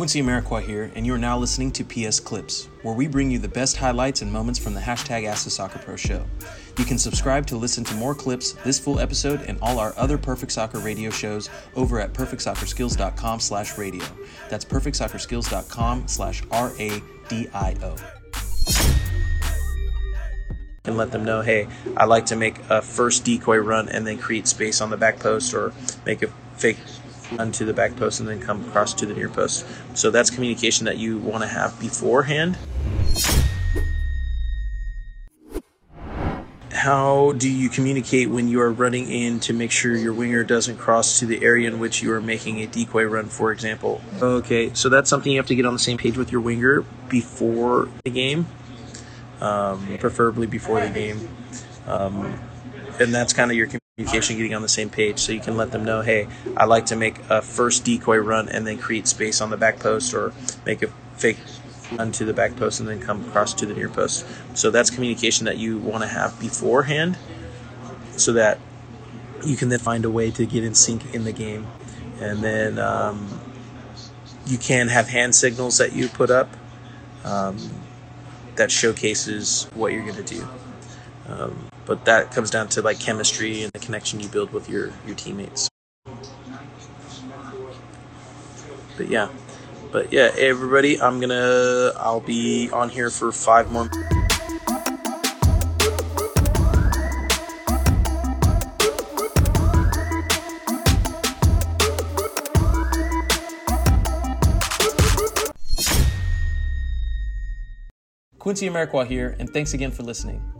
Quincy Amarikwa here, and you are now listening to PS Clips, where we bring you the best highlights and moments from the hashtag Ask the Soccer Pro show. You can subscribe to listen to more clips, this full episode, and all our other Perfect Soccer radio shows over at perfectsoccerskills.com slash radio. That's perfectsoccerskills.com slash R-A-D-I-O. And let them know, hey, I like to make a first decoy run and then create space on the back post or make a fake run to the back post and then come across to the near post. So that's communication that you want to have beforehand. How do you communicate when you are running in to make sure your winger doesn't cross to the area in which you are making a decoy run, for example? Okay, so that's something you have to get on the same page with your winger before the game, um, preferably before the game. Um, and that's kind of your getting on the same page so you can let them know hey i like to make a first decoy run and then create space on the back post or make a fake run to the back post and then come across to the near post. So that's communication that you want to have beforehand so that you can then find a way to get in sync in the game. And then um, you can have hand signals that you put up um, that showcases what you're going to do. Um, but that comes down to like chemistry and the connection you build with your your teammates. But yeah, but yeah, everybody, I'm gonna I'll be on here for five more. Quincy Amarikwa here, and thanks again for listening.